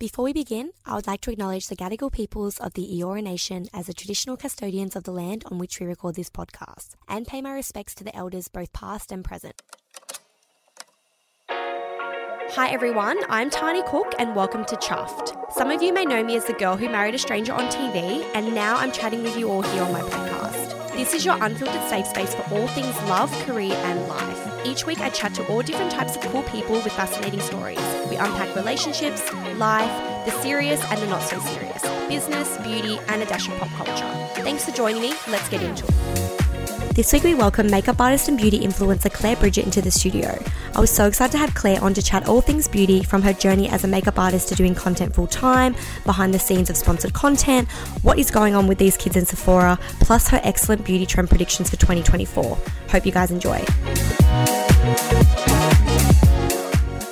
Before we begin, I would like to acknowledge the Gadigal peoples of the Eora Nation as the traditional custodians of the land on which we record this podcast, and pay my respects to the elders both past and present. Hi everyone, I'm Tahnee Cook and welcome to Chuffed. Some of you may know me as the girl who married a stranger on TV, and now I'm chatting with you all here on my podcast. This is your unfiltered safe space for all things love, career, and life. Each week, I chat to all different types of cool people with fascinating stories. We unpack relationships, life, the serious and the not so serious, business, beauty, and a dash of pop culture. Thanks for joining me. Let's get into it. This week we welcome makeup artist and beauty influencer Claire Bridgett into the studio. I was so excited to have Claire on to chat all things beauty from her journey as a makeup artist to doing content full time, behind the scenes of sponsored content, what is going on with these kids in Sephora, plus her excellent beauty trend predictions for 2024. Hope you guys enjoy.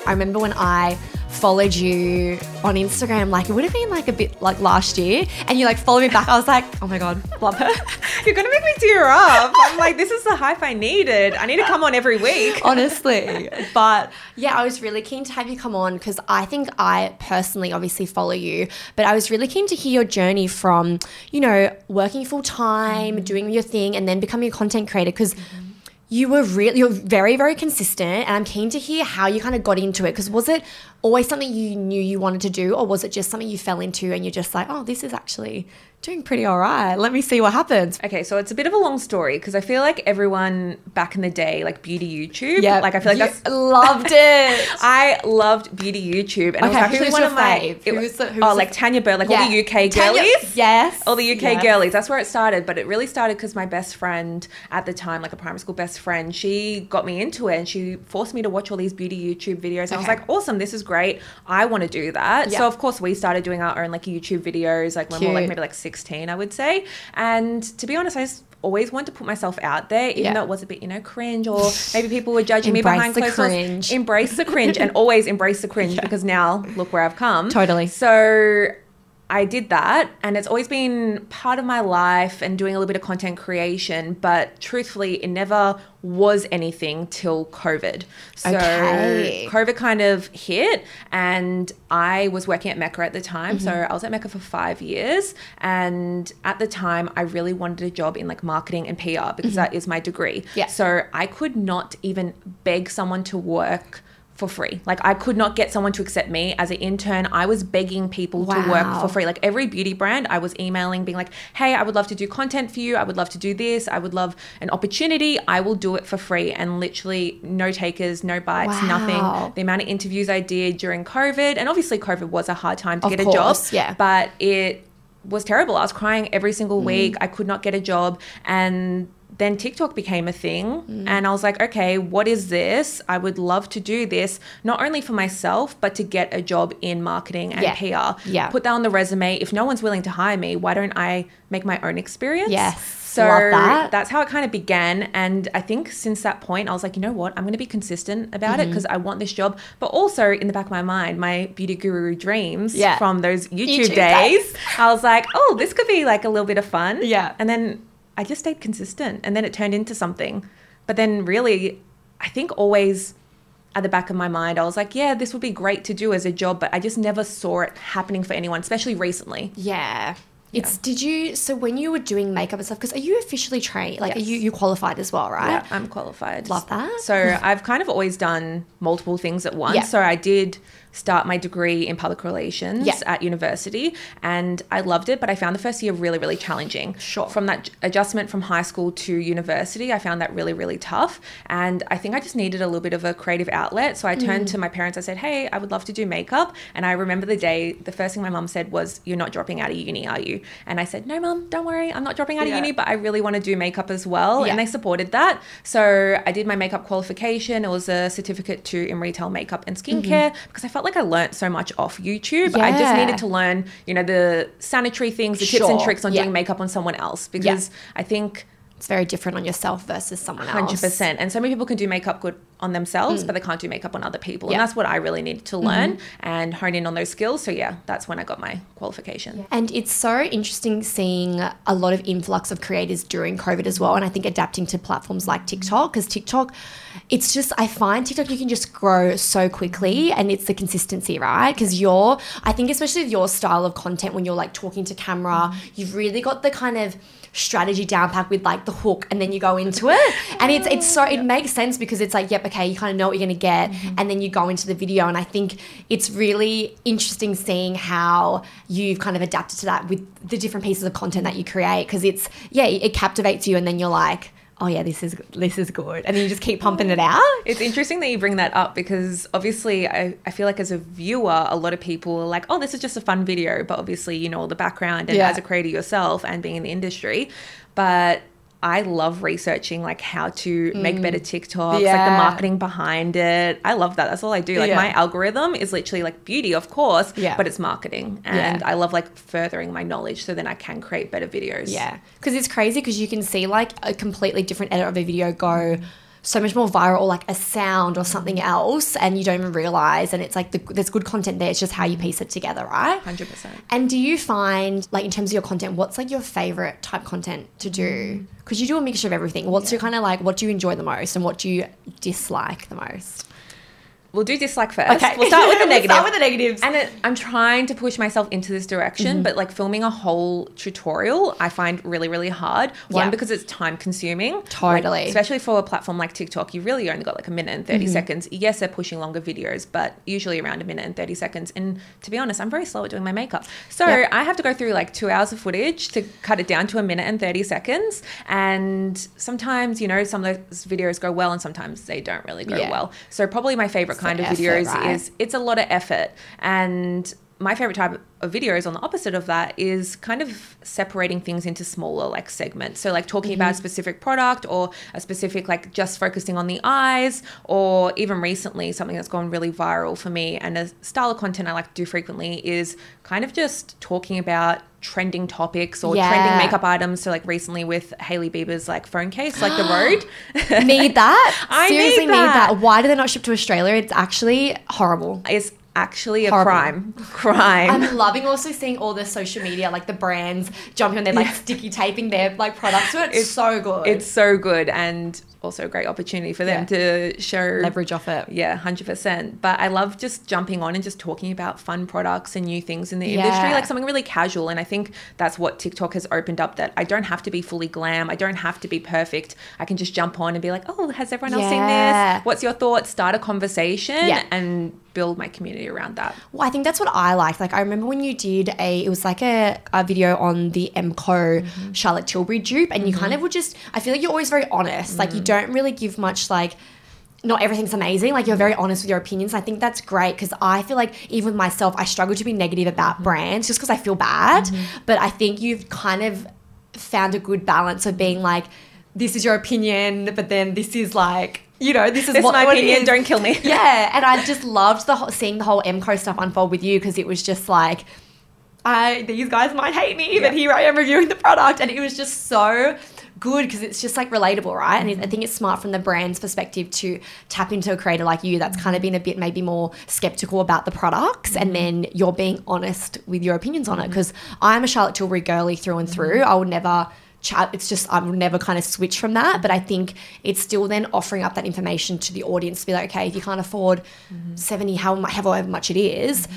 I remember when I followed you on Instagram, like it would have been like a bit like last year, and you like followed me back. I was like, oh my god, love her. You're gonna make me tear up. I'm like, this is the hype I needed. I need to come on every week. Honestly. But yeah, I was really keen to have you come on because I think I personally obviously follow you, but I was really keen to hear your journey from, you know, working full time, mm-hmm. doing your thing, and then becoming a content creator because you were really you're very very consistent and i'm keen to hear how you kind of got into it because was it always something you knew you wanted to do or was it just something you fell into and you're just like oh this is actually doing pretty all right. Let me see what happens. Okay, so it's a bit of a long story because I feel like everyone back in the day, like beauty YouTube, yeah, like I feel like that's loved it. I loved beauty YouTube, and okay, it was actually one of my? It, who's the, oh, like Tanya Burr, like yeah. all the UK Tanya, girlies. Yes, all the UK yes. girlies. That's where it started, but it really started because my best friend at the time, like a primary school best friend, she got me into it, and she forced me to watch all these beauty YouTube videos. And okay. I was like, awesome, this is great. I want to do that. Yeah. So of course we started doing our own like YouTube videos, like when we were like maybe like sixteen, I would say. And to be honest, I just always wanted to put myself out there, even yeah. though it was a bit, you know, cringe or maybe people were judging me behind closed doors. Embrace the cringe and always embrace the cringe yeah. because now look where I've come. Totally. So I did that and it's always been part of my life and doing a little bit of content creation, but truthfully, it never was anything till COVID. So okay. COVID kind of hit and I was working at Mecca at the time. Mm-hmm. So I was at Mecca for five years. And at the time, I really wanted a job in like marketing and PR because mm-hmm. that is my degree. Yeah. So I could not even beg someone to work for free. Like I could not get someone to accept me as an intern. I was begging people wow. to work for free. Like every beauty brand, I was emailing being like, "Hey, I would love to do content for you. I would love to do this. I would love an opportunity. I will do it for free." And literally no takers, no bites, wow. nothing. The amount of interviews I did during COVID, and obviously COVID was a hard time to of get course, a job. Yeah. But it was terrible. I was crying every single mm. week. I could not get a job and then TikTok became a thing. Mm. And I was like, okay, what is this? I would love to do this, not only for myself, but to get a job in marketing and yeah. PR. Yeah. Put that on the resume. If no one's willing to hire me, why don't I make my own experience? Yes. So that. that's how it kind of began. And I think since that point, I was like, you know what? I'm going to be consistent about mm-hmm. it because I want this job. But also in the back of my mind, my beauty guru dreams yeah. from those YouTube, YouTube days, days, I was like, oh, this could be like a little bit of fun. Yeah. And then I just stayed consistent and then it turned into something. But then really, I think always at the back of my mind, I was like, yeah, this would be great to do as a job, but I just never saw it happening for anyone, especially recently. Yeah. It's did you so when you were doing makeup and stuff because are you officially trained like yes. are you you qualified as well right yeah I'm qualified love that so I've kind of always done multiple things at once yeah. so I did start my degree in public relations yeah. at university and I loved it but I found the first year really really challenging sure from that adjustment from high school to university I found that really really tough and I think I just needed a little bit of a creative outlet so I turned mm. to my parents I said hey I would love to do makeup and I remember the day the first thing my mum said was you're not dropping out of uni are you and I said no mum don't worry I'm not dropping out yeah. of uni but I really want to do makeup as well yeah. and they supported that so I did my makeup qualification it was a certificate to in retail makeup and skincare mm-hmm. because I felt like I learned so much off YouTube. Yeah. I just needed to learn, you know, the sanitary things, the sure. tips and tricks on yeah. doing makeup on someone else because yeah. I think it's very different on yourself versus someone else. 100%. And so many people can do makeup good on themselves, but they can't do makeup on other people. Mm. Yeah. Mm-hmm. And that's what I really needed to learn and hone in on those skills. So yeah, that's when I got my qualification. And it's so interesting seeing a lot of influx of creators during COVID as well. And I think adapting to platforms like TikTok, because TikTok, it's just, I find TikTok, you can just grow so quickly and it's the consistency, right? Because you're, I think, especially with your style of content, when you're like talking to camera, you've really got the kind of, strategy down pack with like the hook and then you go into it and it's it's so it makes sense because it's like yep okay you kind of know what you're going to get mm-hmm. and then you go into the video and I think it's really interesting seeing how you've kind of adapted to that with the different pieces of content that you create because it's yeah it captivates you and then you're like oh yeah this is this is good and then you just keep pumping it out It's interesting that you bring that up because obviously I, I feel like as a viewer, a lot of people are like, oh, this is just a fun video. But obviously, you know, all the background and Yeah. as a creator yourself and being in the industry. But I love researching like how to make better TikToks, like the Mm. Marketing behind it. I love that. That's all I do. Like Yeah. my algorithm is literally like beauty, of course, Yeah. but it's marketing. And Yeah. I love like furthering my knowledge so then I can create better videos. Yeah, because it's crazy because you can see like a completely different edit of a video go so much more viral, or like a sound or something else, and you don't even realize. And it's like the, there's good content there. It's just how you piece it together, right? 100%. And do you find like in terms of your content, what's like your favorite type content to do? Mm. Because you do a mixture of everything. What's your kind of like? What do you enjoy the most, and what do you dislike the most? We'll do dislike first. Okay. We'll start with the We'll start with the negatives. And it, I'm trying to push myself into this Mm-hmm. direction, but like filming a whole tutorial, I find really, really hard. One, Yeah. because it's time consuming. Totally. Like, especially for a platform like TikTok, you really only got like a minute and Mm-hmm. 30 seconds. Yes, they're pushing longer videos, but usually around a minute and 30 seconds. And to be honest, I'm very slow at doing my makeup. So Yep. I have to go through like two hours of footage to cut it down to a minute and 30 seconds. And sometimes, you know, some of those videos go well and sometimes they don't really go Yeah. well. So probably my favorite kind of effort, videos right? is it's a lot of effort. And my favorite type of videos on the opposite of that is kind of separating things into smaller like segments. So like talking about a mm-hmm. specific product or a specific like just focusing on the eyes or even recently something that's gone really viral for me and a style of content i like to do frequently is kind of just talking about trending topics or Yeah. trending makeup items so like recently with Hailey Bieber's like phone case like the Rhode need that? I need Seriously, need that. that. Why do they not ship to Australia? It's actually horrible. is actually a Horrible. crime crime I'm loving also seeing all the social media, like the brands jumping on their like sticky taping their like products to it. It's, so good. It's so good and also a great opportunity for them to show leverage off it. Yeah, hundred percent. But I love just jumping on and just talking about fun products and new things in the Yeah. industry, like something really casual. And I think that's what TikTok has opened up. That I don't have to be fully glam. I don't have to be perfect. I can just jump on and be like, "Oh, has everyone else seen this? What's your thoughts?" Start a conversation Yeah. and build my community around that. Well, I think that's what I liked. Like I remember when you did a, it was like a, a video on the MCO Mm-hmm. Charlotte Tilbury dupe, and you kind of would just. I feel like you're always very honest. Like Mm. you don't really give much like. Not everything's amazing. Like you're very honest with your opinions. I think that's great because I feel like even with myself, I struggle to be negative Mm-hmm. about brands just because I feel bad. But I think you've kind of found a good balance of being like, this is your opinion, but then this is like, you know, this is This what my opinion. Don't kill me. Yeah, and I just loved the whole, seeing the whole MCO stuff unfold with you because it was just like, I these guys might hate me, but here I am reviewing the product, and it was just so good because it's just like relatable, right? And Mm-hmm. I think it's smart from the brand's perspective to tap into a creator like you that's kind of been a bit maybe more skeptical about the products, Mm-hmm. and then you're being honest with your opinions on it. Because I'm a Charlotte Tilbury girly through and through. I would never chat it's just I would never kind of switch from that but I think it's still then offering up that information to the audience to be like okay if you can't afford 70 how mu- however much it is,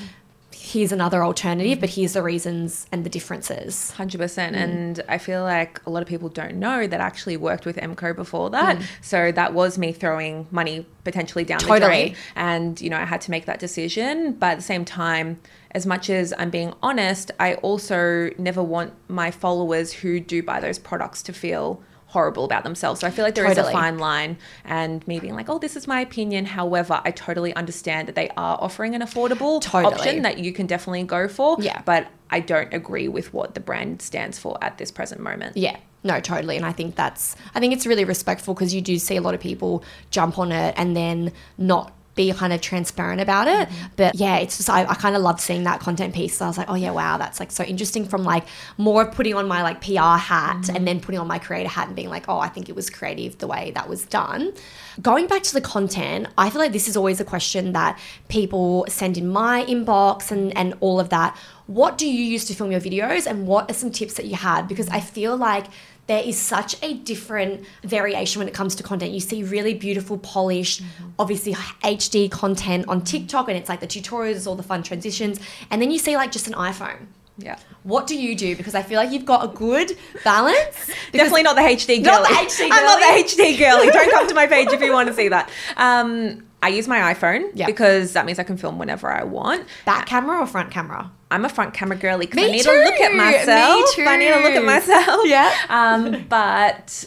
here's another alternative but here's the reasons and the differences Hundred percent, Mm. and I feel like a lot of people don't know that I actually worked with MCO before that. Mm. So that was me throwing money potentially down the drain, and you know I had to make that decision. But at the same time, as much as I'm being honest, I also never want my followers who do buy those products to feel horrible about themselves. So I feel like there is Totally. a fine line, and me being like, "Oh, this is my opinion." However, I totally understand that they are offering an affordable Totally. option that you can definitely go for. Yeah. but I don't agree with what the brand stands for at this present moment. Yeah. No, totally. And I think that's, I think it's really respectful because you do see a lot of people jump on it and then not be kind of transparent about it. Mm-hmm. But yeah, it's just I, I kind of loved seeing that content piece. So I was like, oh yeah, wow, that's like so interesting. From like more of putting on my like PR hat mm-hmm. and then putting on my creator hat and being like, oh, I think it was creative the way that was done. Going back to the content, I feel like this is always a question that people send in my inbox and and all of that. What do you use to film your videos, and what are some tips that you had? Because I feel like there is such a different variation when it comes to content. You see really beautiful, polished, obviously HD content on TikTok, and it's like the tutorials, all the fun transitions, and then you see like just an iPhone. Yeah. What do you do? Because I feel like you've got a good balance. Definitely not the HD girly. Not the HD I'm not the HD girly. Don't come to my page if you want to see that. Um, I use my iPhone Yeah. because that means I can film whenever I want. back camera or front camera? I'm a front camera girly because I need to look at myself. Me I need to look too. at myself. Yeah. Um, but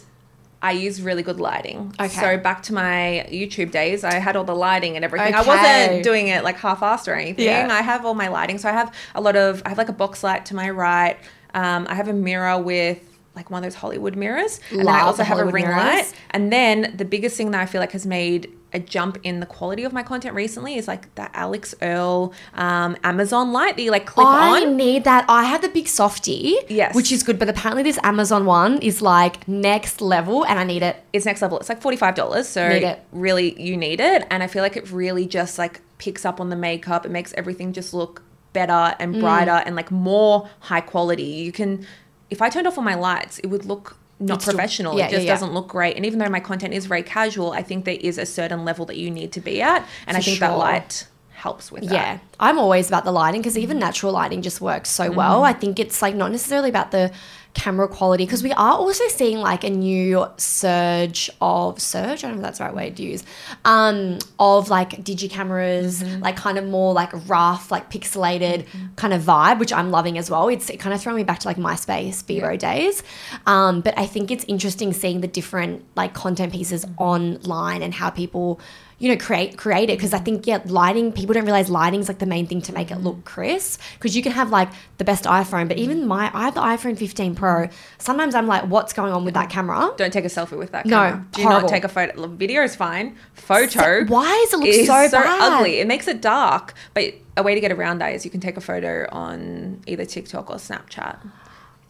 I use really good lighting. Okay. So back to my YouTube days, I had all the lighting and everything. I wasn't doing it like half-assed or anything. Yeah. I have all my lighting. So I have a lot of. I have like a box light to my right. Um, I have a mirror with. Like one of those Hollywood mirrors, and then I also have a ring mirrors. light. And then the biggest thing that I feel like has made a jump in the quality of my content recently is like that Alix Earle um, Amazon light that you like clip I on. I need that. I had the big softie, Yes. which is good, but apparently this Amazon one is like next level, and I need it. it's next level. It's like forty five dollars. So Need it. really, you need it, and I feel like it really just like picks up on the makeup. It makes everything just look better Mm. and brighter and like more high quality. You can, if I turned off all my lights, it would look not still- professional. yeah, it just yeah, yeah. doesn't look great. And even though my content is very casual, I think there is a certain level that you need to be at, and I For think that light helps with that. Yeah, I'm always about the lighting because even natural lighting just works so Mm-hmm. well. I think it's like not necessarily about the camera quality because we are also seeing like a new surge of surge. I don't know if that's the right way to use. Um, of like digi cameras, Mm-hmm. like kind of more like rough, like pixelated kind of vibe, which I'm loving as well. It's it kind of throwing me back to like MySpace, Bebo days. Um, but I think it's interesting seeing the different like content pieces Mm-hmm. online and how people you know create create it because I think yeah lighting people don't realize lighting is like the main thing to make it look crisp because you can have like the best iPhone but even my I have the iPhone 15 Pro sometimes I'm like what's going on with that camera Don't take a selfie with that No, camera. Do horrible. not take a photo. Video is fine. Photo. why does it look so, so, bad ugly. It makes it dark. But a way to get around that is you can take a photo on either TikTok or Snapchat,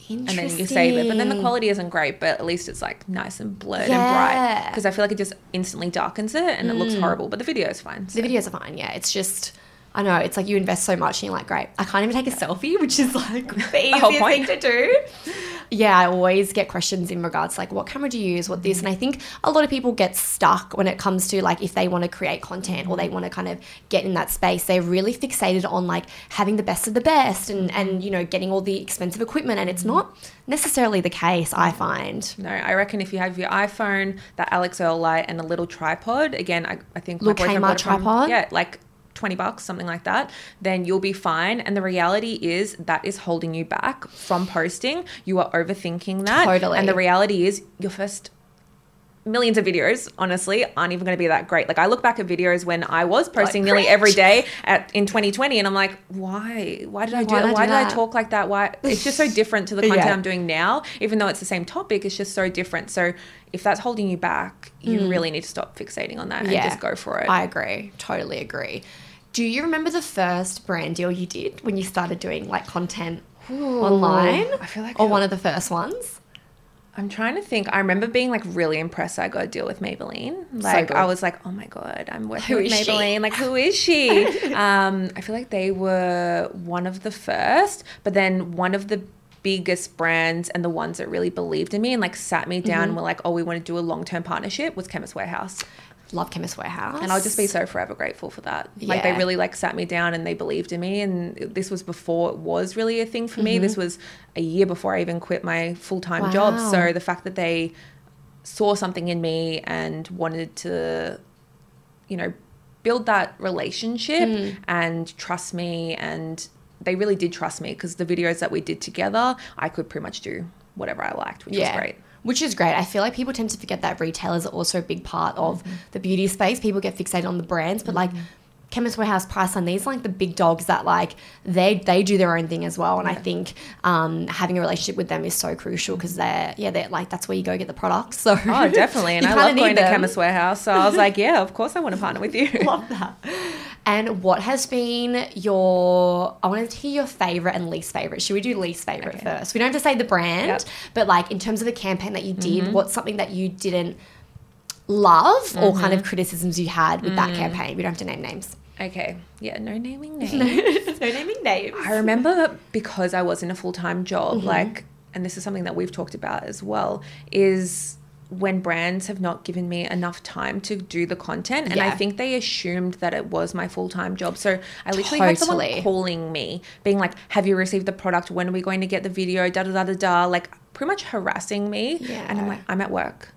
and then you save it. But then the quality isn't great, but at least it's like nice and blurred and bright. Because I feel like it just instantly darkens it, and it looks mm. horrible. But the video is fine. so- the videos are fine yeah it's just I know it's like you invest so much and you're like great I can't even take a selfie which is like the whole easiest point. thing to do yeah I always get questions in regards to like what camera do you use what this and I think a lot of people get stuck when it comes to like if they want to create content or they want to kind of get in that space. They're really fixated on like having the best of the best and and you know getting all the expensive equipment and it's not necessarily the case I find. No, I reckon if you have your iPhone, that Alix Earle light, and a little tripod, again, I, I think Little boyfriend Kmart got it from- tripod? yeah, like 20 bucks, something like that, then you'll be fine. And the reality is that is holding you back from posting. You are overthinking that. Totally. And the reality is your first millions of videos honestly aren't even going to be that great like i look back at videos when i was posting nearly every day at in 2020 and i'm like why why did i do Why I why do did i talk like that why it's just so different to the content Yeah. i'm doing now even though it's the same topic it's just so different so if that's holding you back you really need to stop fixating on that and just go for it Mm. I agree. Totally agree. Do you remember the first brand deal you did when you started doing like content online? I feel like or I- one of the first ones? I'm trying to think. I remember being like really impressed. I got a deal with Maybelline. Like good. I was like, oh my god, I'm working Who with is she? Maybelline. Like who is she? um, I feel like they were one of the first, but then one of the biggest brands and the ones that really believed in me and like sat me down Mm-hmm. and were like, oh, we want to do a long term partnership was Chemist Warehouse. Love Chemist Warehouse. And I'll just be so forever grateful for that. Like they really like sat me down and they believed in me. And this was before it was really a thing for me. This mm-hmm. was a year before I even quit my full time job. So the fact that they saw something in me and wanted to, you know, build that relationship mm. and trust me and they really did trust me because the videos that we did together, I could pretty much do whatever I liked, which was great. Which is great. I feel like people tend to forget that retailers are also a big part of Mm-hmm. the beauty space. People get fixated on the brands, but like Chemist Warehouse, Priceline, these are like the big dogs that like they they do their own thing as well. And I think um, having a relationship with them is so crucial because they're yeah they're like that's where you go get the products. So Oh, definitely. And I love going need to. Chemist Warehouse. So I was like, yeah, of course I want to partner with you. Love that. And what has been your? I wanted to hear your favorite and least favorite. Should we do least favorite Okay. first? We don't have to say the brand, Yep. Mm-hmm. but like in terms of the campaign that you did, what's something that you didn't love or kind Mm-hmm. of criticisms you had with Mm. that campaign? We don't have to name names. Okay. Yeah, no naming names. no naming names. I remember because I was in a full time job, Mm-hmm. like, and this is something that we've talked about as well, is when brands have not given me enough time to do the content. And I think they assumed that it was my full time job. So I literally had someone calling me, being like, Have you received the product? When are we going to get the video? Da da da da da. Like, pretty much harassing me. yeah. And I'm like, I'm at work.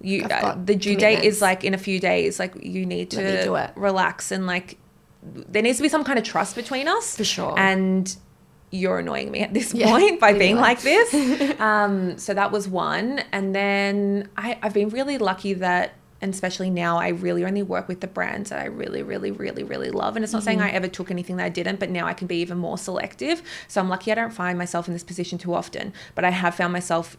You, uh, the due date is like in a few days. Like, you need to relax and like, there needs to be some kind of trust between us For sure. and you're annoying me at this Yeah, point by being alone. like this. um, so that was one. And then I, I've been really lucky that, and especially now, I really only work with the brands that I really, really, really, really love. And it's not saying I Mm-hmm. ever took anything that I didn't, but now I can be even more selective. So I'm lucky I don't find myself in this position too often, but I have found myself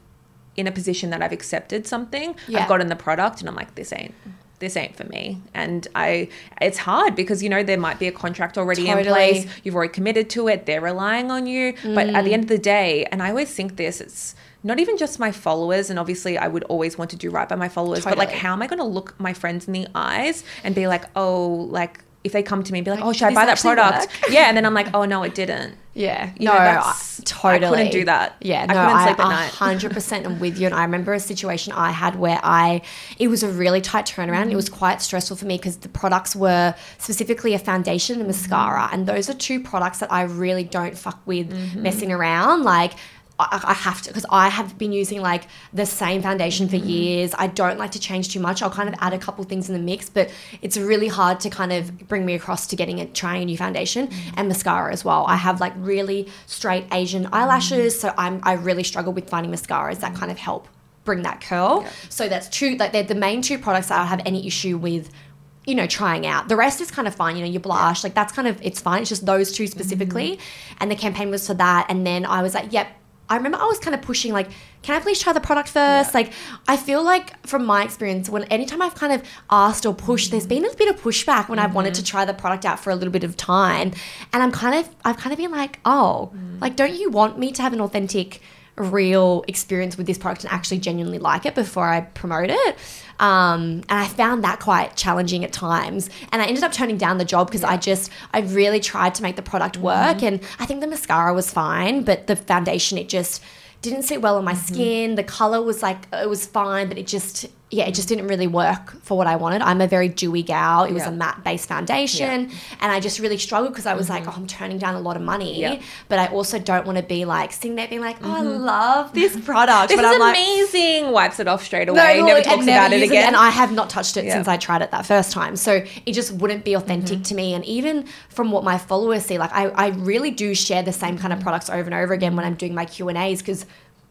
in a position that I've accepted something, Yeah. I've gotten the product, and I'm like, this ain't. This ain't for me, and I. It's hard because you know there might be a contract already in place. You've already committed to it. They're relying on you. But at the mm. end of the day, and I always think this, it's not even just my followers. And obviously, I would always want to do right by my followers. But like, how am I going to look my friends in the eyes and be like, oh, like if they come to me and be like, Like, oh, should I buy that product? work? Yeah, and then I'm like, oh no, it didn't. Yeah, You no, know, I- that's- I totally couldn't do that. Yeah, I no, couldn't I sleep at night. hundred percent am with you. And I remember a situation I had where I, it was a really tight turnaround. Mm-hmm. It was quite stressful for me because the products were specifically a foundation and a mascara, and those are two products that I really don't fuck with Mm-hmm. messing around. Like. I I have to because I have been using like the same foundation for mm-hmm. years. I don't like to change too much. I'll kind of add a couple things in the mix, but it's really hard to kind of bring me across to getting it, trying a new foundation mm-hmm. and mascara as well. I have like really straight Asian eyelashes, mm-hmm. so I'm I really struggle with finding mascaras that kind of help bring that curl. So that's two. Like they're the main two products that I have any issue with you know, trying out. The rest is kind of fine. You know, your blush, like that's kind of it's fine. It's just those two specifically. And the campaign was for that. And then I was like, yep. I remember I was kind of pushing like, can I please try the product first? Like, I feel like from my experience, when anytime I've kind of asked or pushed, there's been a bit of pushback when I've wanted to mm-hmm. try the product out for a little bit of time, and I'm kind of, I've kind of been like, oh, mm. like, don't you want me to have an authentic, real experience with this product and actually genuinely like it before I promote it? Um, and I found that quite challenging at times. And I ended up turning down the job because I just, I really tried to make the product work. And I think the mascara was fine, but the foundation, it just didn't sit well on my skin. The color was like, it was fine, but it just, yeah, it just didn't really work for what I wanted. I'm a very dewy gal. It was Yeah. a matte based foundation. And I just really struggled because I was like, oh, I'm turning down a lot of money. Yeah. But I also don't want to be like sitting there being like, oh, I love this product. This but is I'm like, amazing. Wipes it off straight away. no, never talks never about it again. And I have not touched it Yeah. since I tried it that first time. So it just wouldn't be authentic Mm-hmm. to me. And even from what my followers see, like I, I really do share the same Mm-hmm. kind of products over and over again when I'm doing my Q and A's because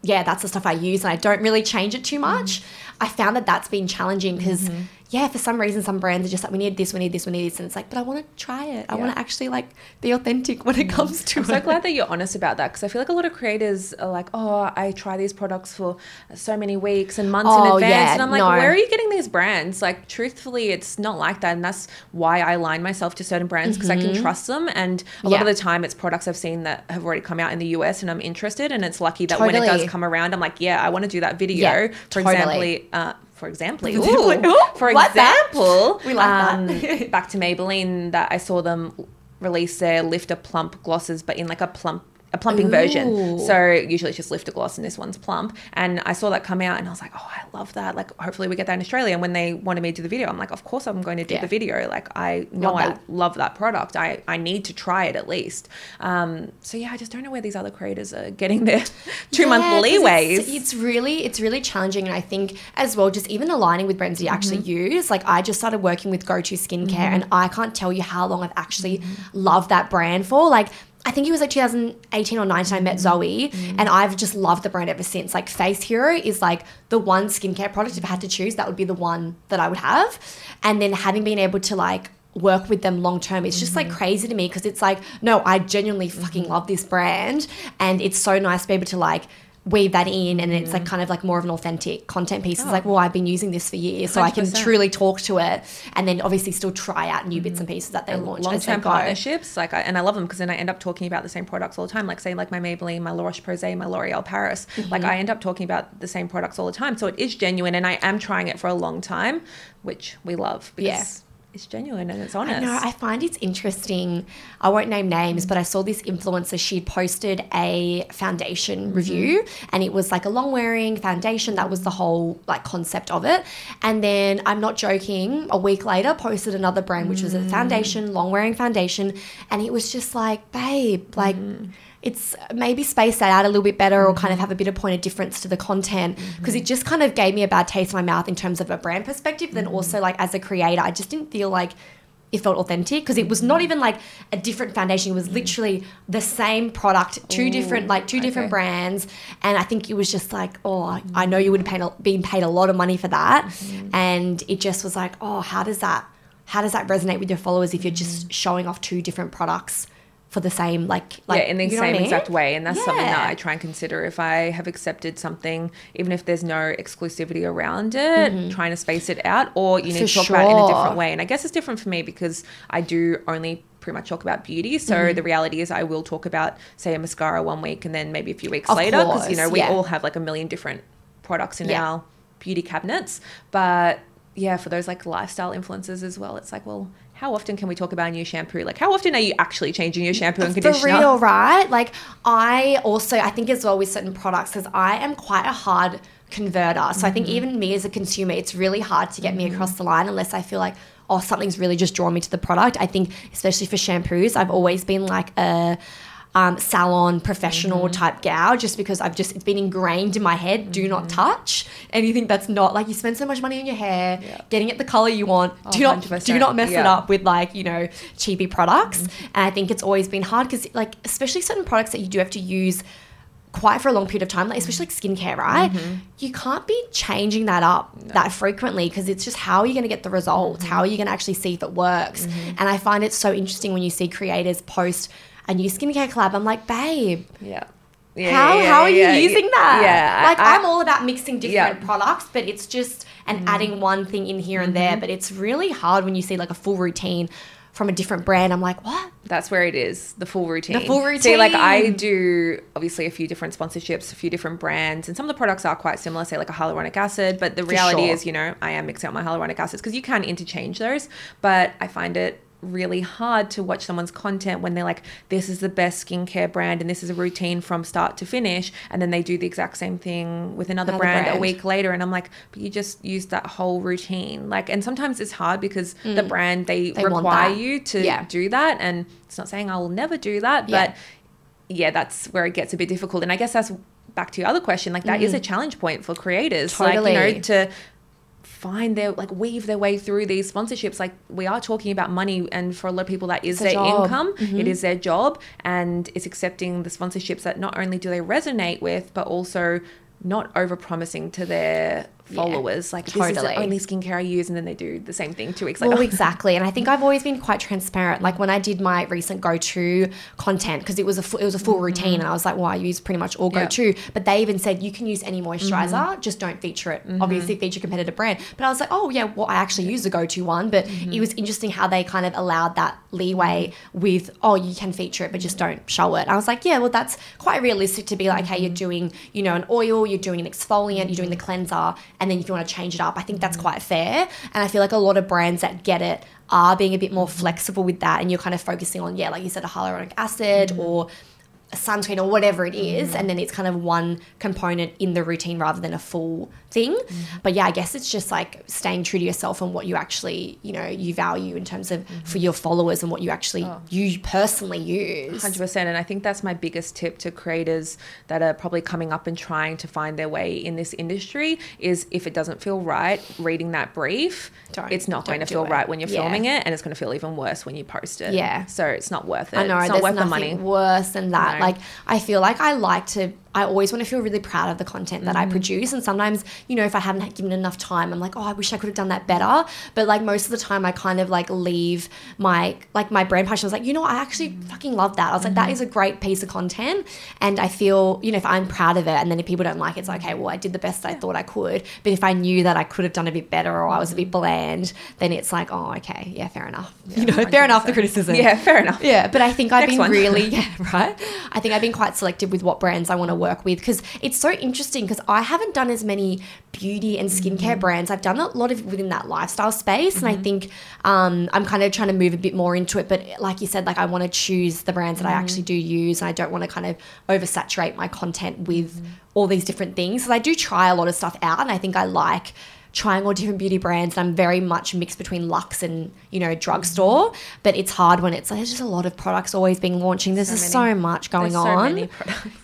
yeah, that's the stuff I use and I don't really change it too much. Mm-hmm. I found that that's been challenging because yeah, for some reason some brands are just like we need this, we need this, we need this, and it's like, but I want to try it. I want Yeah. Mm. to actually like be authentic when it comes to I'm so glad that you're honest about that because I feel like a lot of creators are like, oh, I try these products for so many weeks and months in Oh, advance. yeah, and I'm like, no. where are you getting these brands? Like, truthfully, it's not like that. And that's why I align myself to certain brands because I can trust them. And a lot of Mm-hmm. The time, it's products I've seen that have already come out in the US and I'm interested. And it's lucky that when it does come around, I'm like, yeah, I want to do that video. For totally. example, uh, for example, ooh, for example, We like um, that. back to Maybelline that I saw them release their lifter plump glosses, but in like a plump a plumping version. So usually it's just a gloss and this one's plump. And I saw that come out and I was like, oh, I love that. Like hopefully we get that in Australia. And when they wanted me to do the video, I'm like, of course I'm going to do Yeah. the video. Like I know I love that product. I, I need to try it at least. Um, so yeah, I just don't know where these other creators are getting their two month Yeah, 'cause leeways. It's, it's really, it's really challenging, and I think as well, just even aligning with brands that you actually Mm-hmm. use. Like I just started working with Go To Skincare, and I can't tell you how long I've actually Mm-hmm. loved that brand for. Like. I think it was like 2018 or 19 I Mm-hmm. met Zoe and I've just loved the brand ever since. Like Face Hero is like the one skincare product if I had to choose that would be the one that I would have. And then having been able to like work with them long term. It's just like Mm-hmm. crazy to me because it's like, no, I genuinely fucking love this brand. And it's so nice to be able to like weave that in and it's like kind of like more of an authentic content piece. It's like, well, I've been using this for years, so I can truly talk to it and then obviously still try out new bits and pieces that they launch long term partnerships. Like, I, and I love them because then I end up talking about the same products all the time. Like, say, like my Maybelline, my La Roche Posay, my L'Oreal Paris. Like, Mm-hmm. I end up talking about the same products all the time. So it is genuine, and I am trying it for a long time, which we love because Yeah. It's genuine and it's honest. I know. I find it's interesting. I won't name names, but I saw this influencer. She'd posted a foundation mm-hmm. review, and it was like a long wearing foundation. That was the whole like concept of it. And then I'm not joking. A week later, posted another brand, which was a mm. foundation, long wearing foundation, and it was just like, babe, like. Mm. It's maybe space that out a little bit better or kind of mm-hmm. have a bit of point of difference to the content. Mm-hmm. Because it just kind of gave me a bad taste in my mouth in terms of a brand perspective. Then mm-hmm. also, like, as a creator, I just didn't feel like it felt authentic because it was not even like a different foundation. It was literally the same product, two different like two different brands, and I think it was just like, oh, I know you would have paid a, been paid a lot of money for that, and it just was like, oh, how does that how does that resonate with your followers if you're just showing off two different products for the same like like yeah, in the you know what I same mean? exact way. And that's something that I try and consider if I have accepted something, even if there's no exclusivity around it, trying to space it out, or you need Mm-hmm. For to talk about it in a different way. And I guess it's different for me because I do only pretty much talk about beauty. So Mm-hmm. the reality is I will talk about, say, a mascara one week and then maybe a few weeks Of later. Because, you know, we yeah. all have like a million different products in Yeah. our beauty cabinets. But yeah, for those like lifestyle influencers as well, it's like, well, how often can we talk about a new shampoo? Like, how often are you actually changing your shampoo and conditioner? For real, right? Like I also I think as well with certain products because I am quite a hard converter. So I think mm-hmm. even me as a consumer, it's really hard to get me across the line unless I feel like oh something's really just drawn me to the product. I think especially for shampoos, I've always been like a um, salon professional type gal just because I've just it's been ingrained in my head do not touch. Anything that's not like you spend so much money on your hair getting it the color you want do not do 100%, not mess it up with like you know cheapy products. And i think it's always been hard because like especially certain products that you do have to use quite for a long period of time like especially like skincare right? You can't be changing that up that frequently because it's just how are you going to get the results? How are you going to actually see if it works? And i find it so interesting when you see creators post a new skincare collab i'm like babe Yeah. Yeah, how, how are you using yeah. that? Yeah. Like, I, am all about mixing different Yeah. Mm-hmm. products, but it's just, and adding one thing in here and there. But it's really hard when you see like a full routine from a different brand. I'm like, what? that's where it is the full routine. The full routine. See, like I do obviously a few different sponsorships, a few different brands, and some of the products are quite similar. Say like a hyaluronic acid, but the reality sure. is, you know, I am mixing up my hyaluronic acids because you can interchange those, but I find it really hard to watch someone's content when they're like this is the best skincare brand and this is a routine from start to finish and then they do the exact same thing with another, Another brand, a week later and I'm like but you just used that whole routine like and sometimes it's hard because the brand they, Mm. They require you to Yeah. do that and it's not saying I will never do that Yeah. but yeah that's where it gets a bit difficult and I guess that's back to your other question like that is a challenge point for creators like you Mm. Know to find their like weave their way through these sponsorships like we are talking about money and for a lot of people that is their job. Mm-hmm. income it is their job and it's accepting the sponsorships that not only do they resonate with but also not over promising to their followers like this is the only skincare I use and then they do the same thing two weeks later Well, exactly. And I think I've always been quite transparent. Like when I did my recent go-to content, because it was a fu- it was a full routine, and I was like, well, I use pretty much all Mm-hmm. Yeah. go-to. But they even said you can use any moisturizer, just don't feature it. Obviously, feature competitive brand. But I was like, oh yeah, well, I actually use the go-to one. But Mm-hmm. it was interesting how they kind of allowed that leeway with, oh, you can feature it, but just don't show it. I was like, yeah, well, that's quite realistic to be like, hey, you're doing, you know, an oil, you're doing an exfoliant, you're doing the cleanser, and then if you want to change it up, I think that's mm. quite fair. And I feel like a lot of brands that get it are being a bit more mm. flexible with that, and you're kind of focusing on, yeah, like you said, a hyaluronic acid mm. or a sunscreen or whatever it is, and then it's kind of one component in the routine rather than a full thing. Mm-hmm. But yeah, I guess it's just like staying true to yourself and what you actually, you know, you value in terms of mm-hmm. for your followers and what you actually oh. you personally use. Hundred percent, and I think that's my biggest tip to creators that are probably coming up and trying to find their way in this industry is if it doesn't feel right, reading that brief, Don't- it's not going to feel it. right when you're Yeah. filming it, and it's going to feel even worse when you post it. Yeah. so it's not worth it. I know it's not worth the money. worse than that. No. Like I feel like I like to. I always want to feel really proud of the content that I mm. produce. And sometimes, you know, if I haven't given enough time, I'm like, oh, I wish I could have done that better. But like most of the time, I kind of like leave my like my brand passion. I was like, you know, what? I actually mm. fucking love that. I was like, that mm-hmm. is a great piece of content, and I feel, you know, if I'm proud of it, and then if people don't like it, it's like, okay, well, I did the best I thought I could. But if I knew that I could have done a bit better or I was a bit bland, then it's like, oh, okay, yeah, fair enough. you know, fair enough. The criticism. Yeah, fair enough. Yeah, but I think I've Next been one. really, yeah, right. I think I've been quite selective with what brands I want to work with because it's so interesting because I haven't done as many beauty and skincare Mm-hmm. brands. I've done a lot of within that lifestyle space, and I think um, I'm kind of trying to move a bit more into it. But like you said, like I want to choose the brands that I Mm-hmm. actually do use, and I don't want to kind of oversaturate my content with Mm-hmm. all these different things. So I do try a lot of stuff out, and I think I like trying all different beauty brands and I'm very much mixed between luxe and you know drugstore but it's hard when it's like, there's just a lot of products always being launching there's So just many. so much going so on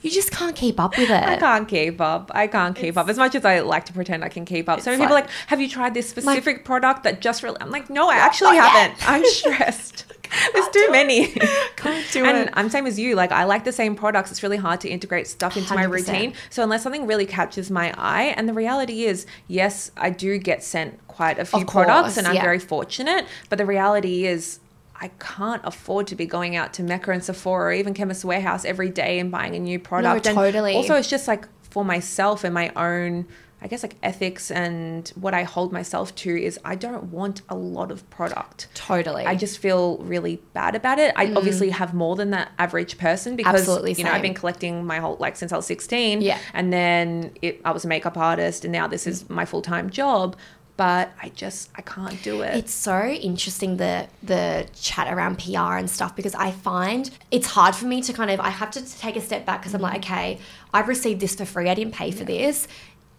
you just can't keep up with it. I can't keep up. I can't keep up as much as I like to pretend I can keep up. So It's many people are like- like, "Have you tried this specific product that just?" Really, I'm like, "No, I actually haven't. I'm stressed. There's too many." can't do and it. I'm same as you. Like I like the same products. It's really hard to integrate stuff into my 100%. routine. So unless something really catches my eye, and the reality is, yes, I do get sent quite a few Of products, and I'm yeah. very fortunate. But the reality is. I can't afford to be going out to Mecca and Sephora or even Chemist Warehouse every day and buying a new product. And totally. Also, it's just like for myself and my own, I guess, like ethics and what I hold myself to is I don't want a lot of product. totally I just feel really bad about it. I obviously have more than the average person because Mm. Absolutely you know I've been collecting my whole like since I was 16. Yeah. And then it, I was a makeup artist and now this is my full-time job, but I just I can't do it. It's so interesting the the chat around PR and stuff because I find it's hard for me to kind of I have to take a step back because I'm like okay I've received this for free I didn't pay for this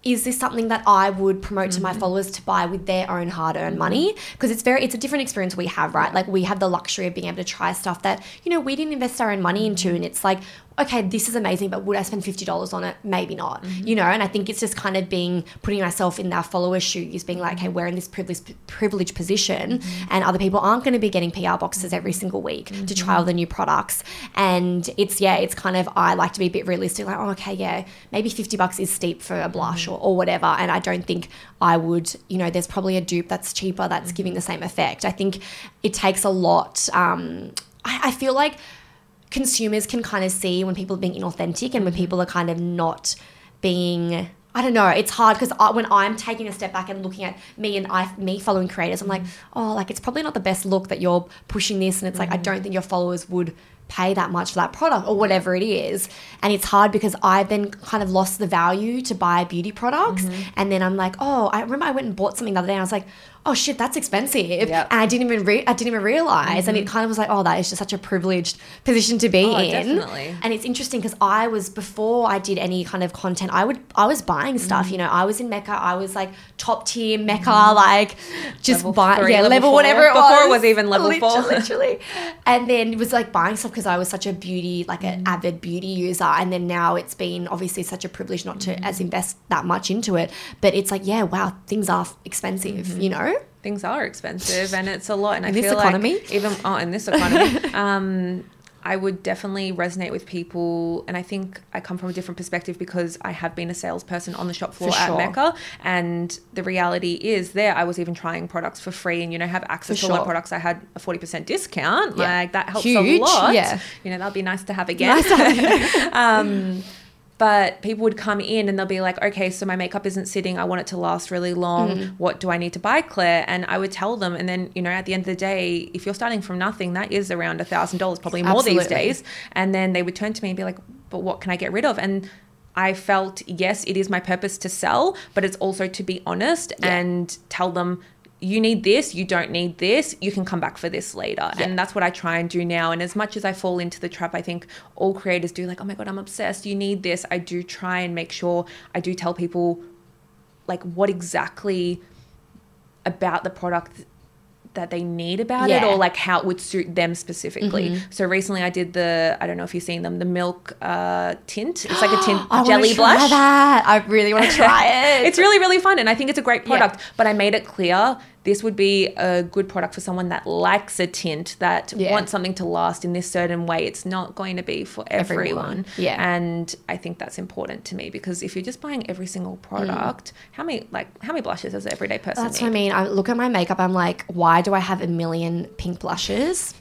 is this something that I would promote to my mm. followers to buy with their own hard-earned money? Mm. Because it's very it's a different experience we have right? Like we have the luxury of being able to try stuff that you know we didn't invest our own money into mm. and it's like okay this is amazing but would I spend $50 on it? Maybe not. Mm-hmm. You know and I think it's just kind of being putting myself in our followers shoes being like hey mm-hmm. we're in this privileged privileged position mm-hmm. and other people aren't going to be getting PR boxes every single week to try all the new products. And it's yeah it's kind of I like to be a bit realistic like oh okay yeah maybe 50 bucks is steep for a blush or, or whatever. And I don't think I would you know there's probably a dupe that's cheaper that's giving the same effect. I think it takes a lot um, I, I feel like consumers can kind of see when people are being inauthentic and when people are kind of not being I don't know. It's hard because when I'm taking a step back and looking at me and I, me following creators, I'm like, oh, like it's probably not the best look that you're pushing this, and it's like I mm. don't think your followers would pay that much for that product or whatever it is. And it's hard because I've then kind of lost the value to buy beauty products, mm-hmm. and then I'm like, oh, I remember I went and bought something the other day, and I was like, oh shit, that's expensive, Yep. and I didn't even re- I didn't even realize, and it mm-hmm. kind of was like, oh, that is just such a privileged position to be Oh, in. definitely. And it's interesting because I was before I did any kind of content, I would I was buying stuff. Mm. You know, I was in Mecca. I was like top tier Mecca, mm-hmm. like just Level buy three, yeah level level four. whatever it Before was. it was even level Literally- four. literally. And then it was like buying stuff because I was such a beauty like an mm. avid beauty user. And then now it's been obviously such a privilege not to mm. as invest that much into it. But it's like yeah, wow, things are expensive. Mm-hmm. You know. things are expensive and it's a lot and In I this feel economy? like even oh in this economy um I would definitely resonate with people and I think I come from a different perspective because I have been a salesperson on the shop floor For at sure. Mecca and the reality is there I was even trying products for free and you know have access For to a lot sure. of products I had a 40% discount Yeah. like that helps Huge, a lot yeah. you know that'd be nice to have again Nice to have um, but people would come in and they'll be like, okay, so my makeup isn't sitting. I want it to last really long. Mm-hmm. What do I need to buy, Claire? And I would tell them. And then, you know, at the end of the day, if you're starting from nothing, that is around a thousand dollars, probably more these Absolutely. days. And then they would turn to me and be like, but what can I get rid of? And I felt, yes, it is my purpose to sell, but it's also to be honest Yeah. and tell them, you need this, you don't need this, you can come back for this later. Yeah. And that's what I try and do now. And as much as I fall into the trap, I think all creators do, like, oh my God, I'm obsessed, you need this. I do try and make sure I do tell people, like, what exactly about the product that they need about it or like how it would suit them specifically. So recently I did the I don't know if you've seen them the milk uh tint. It's like a tint I jelly try that. I really want to try it. It's really, really fun. And I think it's a great Yeah. product. But I made it clear this would be a good product for someone that likes a tint, that Yeah. wants something to last in this certain way. It's not going to be for Everyone. everyone. Yeah. And I think that's important to me because if you're just buying every single product, how many like how many blushes does an everyday person Mm. That's need? what I mean. I look at my makeup. I'm like, why do I have a million pink blushes?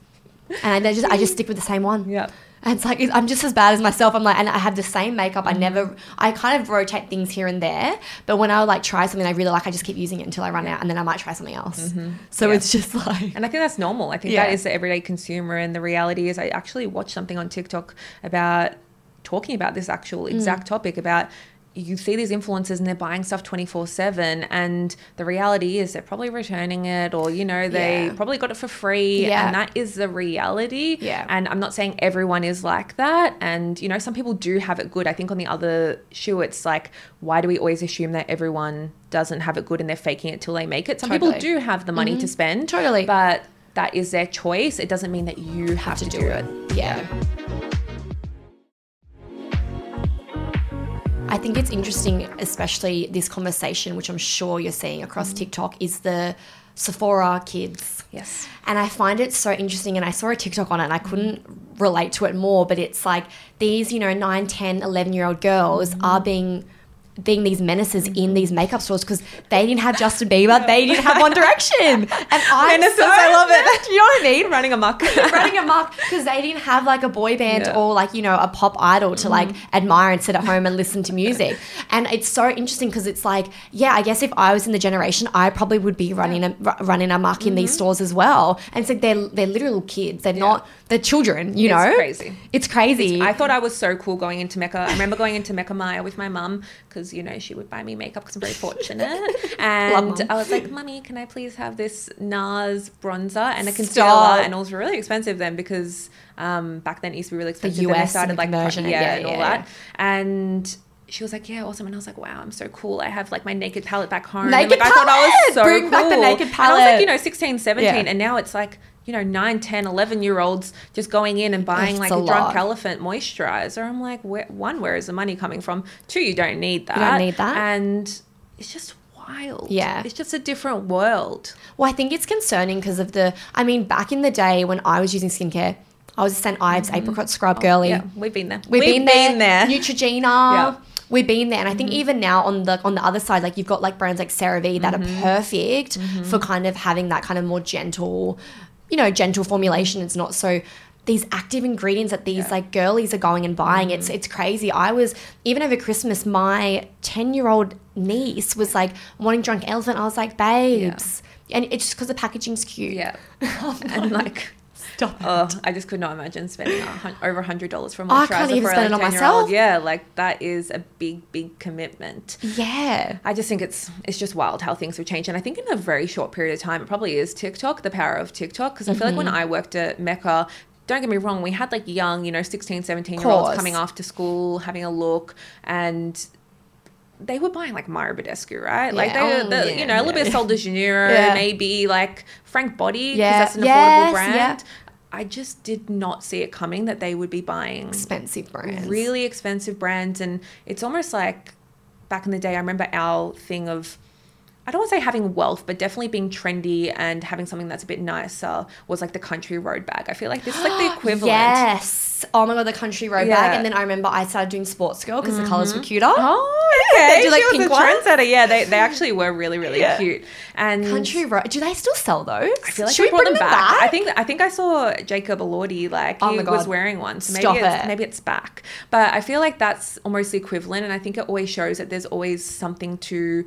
And I just I just stick with the same one. Yeah. And it's like I'm just as bad as myself. I'm like, and I have the same makeup. I never, I kind of rotate things here and there. But when I like try something I really like, I just keep using it until I run out, and then I might try something else. So Mm-hmm. Yeah. it's just like, And I think that's normal. I think Yeah. that is the everyday consumer. And the reality is, I actually watched something on TikTok about talking about this actual Mm. exact topic about you see these influencers and they're buying stuff 24 7 and the reality is they're probably returning it or you know they Yeah. probably got it for free Yeah. and that is the reality Yeah. and i'm not saying everyone is like that and you know some people do have it good i think on the other shoe it's like why do we always assume that everyone doesn't have it good and they're faking it till they make it some people do have the money to mm-hmm. spend Totally. but that is their choice. It doesn't mean that you have, to, do, it. Yeah. I think it's interesting, especially this conversation, which I'm sure you're seeing across mm. TikTok, is the Sephora kids. Yes. And I find it so interesting. And I saw a TikTok on it and I mm. couldn't relate to it more, but it's like these, you know, 9, 10, 11 year old girls mm. are being being these menaces in mm-hmm. these makeup stores because they didn't have Justin Bieber, they didn't have One Direction. And I'm Menaces, so, I love it. Do you know what I mean? Running amok. running amok because they didn't have like a boy band Yeah. or like you know a pop idol to like mm-hmm. admire and sit at home and listen to music and it's so interesting because it's like yeah i guess if i was in the generation i probably would be running a, ru- running amok in these mm-hmm. stores as well and it's like they're they're literal kids they're not they're children you know. It's know crazy. it's crazy I thought I was so cool going into Mecca. I remember going into Mecca Maya with my mum because, you know, she would buy me makeup because I'm very fortunate. And I was like, Mummy, can I please have this NARS bronzer and a concealer? Stop. And it was really expensive then because um, back then it used to be really expensive. Then US started like, yeah, yeah, and all yeah, that. And she was like, "Yeah, awesome," and I was like, "Wow, I'm so cool. I have like my naked palette back home. Naked and, like, I thought I was palette! so Bring back the cool. naked And I was like, palette. you know, 16, 17, Yeah. and now it's like, you know, 9, 10, 11 year olds just going in and buying like a a, drunk elephant moisturizer. I'm like, where, one, where is the money coming from? Two, you don't need that. you don't need that. And it's just wild. Yeah. It's just a different world. Well, I think it's concerning because of the. I mean, back in the day when I was using skincare, I was a St. Ives apricot scrub girly. Mm-hmm. Yeah, we've been there. We've, been, there. there. Neutrogena. Yeah. Mm-hmm. We've been there, and I think even now on the on the other side, like you've got like brands like CeraVe that Mm-hmm. are perfect for kind of having that kind of more gentle, you know, gentle formulation. It's not so these active ingredients that these like girlies are going and buying. It's Mm-hmm. it's crazy. I was even over Christmas, my ten year old niece was like wanting drunk elephant. I was like, babes, and it's just because the packaging's cute. Yeah. and like, Stop it. oh, I just could not imagine spending a over a hundred dollars for a I moisturizer can't even for spend a it on 10-year-old. myself. Yeah, like that is a big, big commitment. Yeah. I just think it's it's just wild how things have changed, and I think in a very short period of time, it probably is TikTok, the power of TikTok, because I feel like when Mm-hmm. I worked at Mecca. Don't get me wrong, we had like young, you know, 16, 17 year olds coming after school, having a look, and they were buying like Mario Badescu, right? Like they, Oh, the, yeah, you know, a little yeah. bit of Sol de Janeiro, Yeah. maybe like Frank Body, because Yeah. that's an affordable brand. yeah. I just did not see it coming that they would be buying Expensive brands. really expensive brands and it's almost like back in the day i remember our thing of i don't want to say having wealth but definitely being trendy and having something that's a bit nicer was like the country road bag i feel like this is like the equivalent Yes. Oh my god, the country road Yeah. bag. And then I remember I started doing Sportsgirl because the colors were mm-hmm. cuter. Oh, okay. They do, like, she was pink a ones? trendsetter. Yeah, they, they actually were really, really Yeah. cute. And Country road. Do they still sell those? I feel like Should we brought bring them back. I think I think I saw Jacob Elordi like Oh he my was God. wearing one. So maybe Stop it's it. maybe it's back. But I feel like that's almost the equivalent and I think it always shows that there's always something to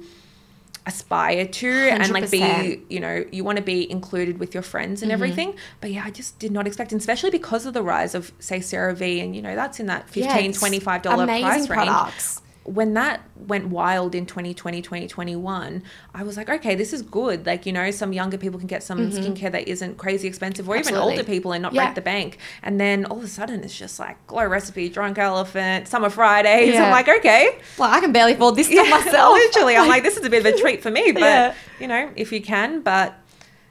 aspire to and like be you know you want to be included with your friends Mm-hmm. and everything but yeah i just did not expect and especially because of the rise of say CeraVe and you know that's in that 15 yeah, 25 dollar price range products. When that went wild in 2020 2021 i was like okay this is good like you know some younger people can get some skincare that isn't crazy expensive or even Mm-hmm. Older people and not Yeah. break the bank and then all of a sudden it's just like glow recipe drunk elephant summer fridays Yeah. i'm like okay Well, I can barely afford this stuff myself. literally i'm like this is a bit of a treat for me but Yeah. you know if you can but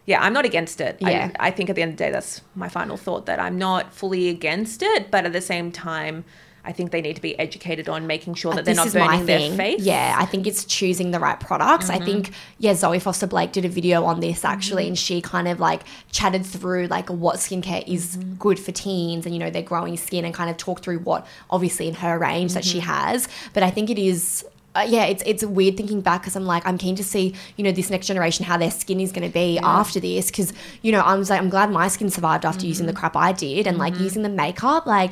yeah, I'm not against it. Yeah. I, I think at the end of the day, that's my final thought that I'm not fully against it, but at the same time, I think they need to be educated on making sure that Uh, they're not burning their face. Mm-hmm. Yeah, I think it's choosing the right products. I think yeah, Zoe Foster Blake did a video on this actually, Mm-hmm. and she kind of like chatted through like what skincare is Mm-hmm. good for teens and you know their growing skin and kind of talk through what obviously in her range that Mm-hmm. she has. But I think it is. Uh, yeah, it's it's weird thinking back because I'm like I'm keen to see you know this next generation how their skin is going to be after this because you know I'm like I'm glad my skin survived after using the Mm-hmm. crap I did and like using the makeup like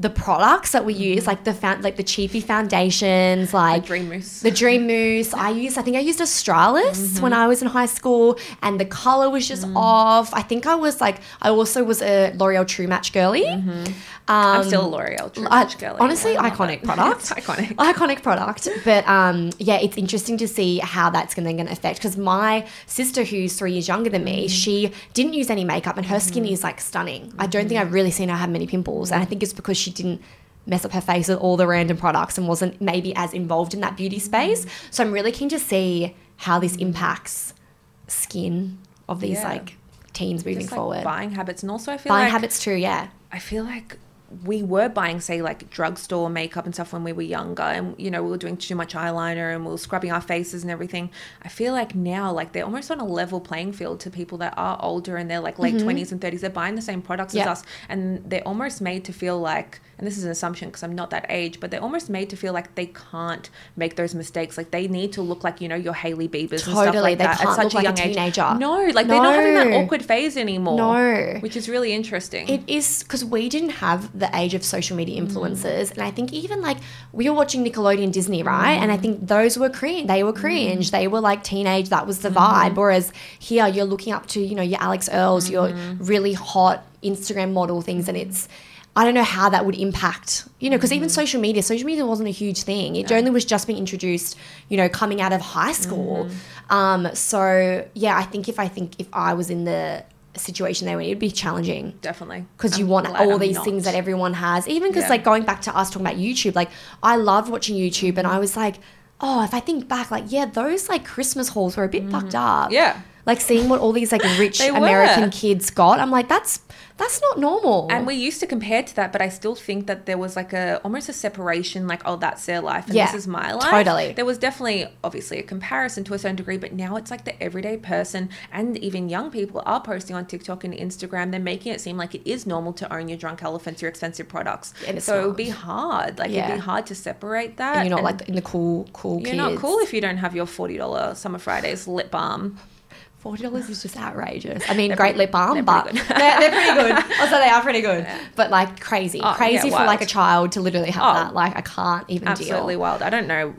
the products that we use mm-hmm. like the found like the cheapy foundations like the Dream Mousse. the Dream Mousse. I used, I think I used Australis when mm-hmm. I was in high school, and the color was just mm. off. I think I was like, I also was a L'Oreal True Match girly. Mm-hmm. I'm um, still a L'Oreal True I- Match girly. honestly, iconic it. product. iconic. Iconic product. But um, yeah, it's interesting to see how that's going to affect because my sister, who's three years younger than me, she didn't use any makeup and her skin is like stunning. I don't think I've really seen her have many pimples. And I think it's because she didn't mess up her face with all the random products and wasn't maybe as involved in that beauty mm. space. So I'm really keen to see how this impacts skin of these Yeah. like teens moving Just, like, forward. buying habits, and also I feel like Buying like habits too, yeah. I feel like we were buying, say, like drugstore makeup and stuff when we were younger, and you know, we were doing too much eyeliner and we were scrubbing our faces and everything. I feel like now, like they're almost on a level playing field to people that are older and they're like late mm-hmm. 20s and 30s. They're buying the same products Yeah. as us, and they're almost made to feel like, and this is an assumption because I'm not that age, but they're almost made to feel like they can't make those mistakes. Like they need to look like, you know, your Hailey Bieber's and stuff like They that at such a like a young age. teenager. No, like they're not having that awkward phase anymore. No. Which is really interesting. It is because we didn't have the age of social media mm. influencers, and I think even like we were watching Nickelodeon Disney, right? And I mm. think those were cringe. They were mm. cringe. They were like teenage. That was the mm-hmm. vibe. Whereas here, you're looking up to you know your Alix Earles, your mm-hmm. really hot Instagram model things, and it's. I don't know how that would impact, you know, because even social media, social media wasn't a huge thing. It only was just being introduced, you know, coming out of high school. Mm-hmm. Um, so yeah, I think if I think if I was in the situation they were in, it'd be challenging Definitely. because you want all I'm these not. things that everyone has. Even because Yeah. like going back to us talking about YouTube, like I loved watching YouTube, and I was like, oh, if I think back, like yeah, those like Christmas hauls were a bit fucked up. Mm-hmm. Yeah. Like seeing what all these like rich American kids got, I'm like, that's that's not normal. And we used to compare to that, but I still think that there was like a almost a separation, like, oh, that's their life and Yeah, this is my life. totally. There was definitely obviously a comparison to a certain degree, but now it's like the everyday person and even young people are posting on TikTok and Instagram. They're making it seem like it is normal to own your drunk elephants, your expensive products. And so it would be hard. Like Yeah. it'd be hard to separate that. and you're not and like in the cool, cool you're kids. not cool if you don't have your forty dollar Summer Fridays lip balm. Forty dollars is just outrageous. I mean, They're great pretty- lip balm, but they're, they're pretty good. Also, they are pretty good, but like crazy, Oh, crazy yeah, for like a child to literally have Oh. that. Like, I can't even deal. Absolutely deal. wild. I don't know.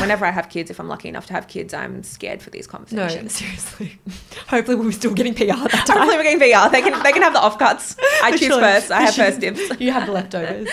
Whenever I have kids, if I'm lucky enough to have kids, I'm scared for these conversations. No, seriously. Hopefully, we're still getting PR at that time. Hopefully, we're getting VR. They can they can have the offcuts. I choose first. I have first dibs. you have the leftovers.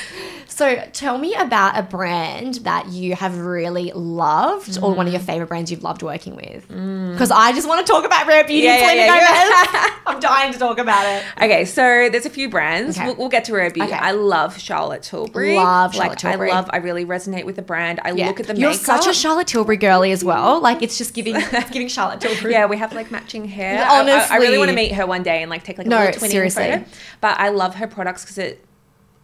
So, tell me about a brand that you have really loved, or one of Mm. your favorite brands you've loved working with. Because I just want to talk about Rare Beauty Yeah, yeah, yeah, I'm dying to talk about it. Okay, so there's a few brands. Okay. We'll, we'll get to Rare Beauty. Okay. I love Charlotte Tilbury. Love like, Charlotte Tilbury. I love. I really resonate with the brand. I look at the You're makeup. such a Charlotte Tilbury girly as well. Like it's just giving, it's giving Charlotte Tilbury. Yeah, we have like matching hair. Yeah, I- I, I really want to meet her one day and like take like a No, little twinning seriously. photo. But I love her products because it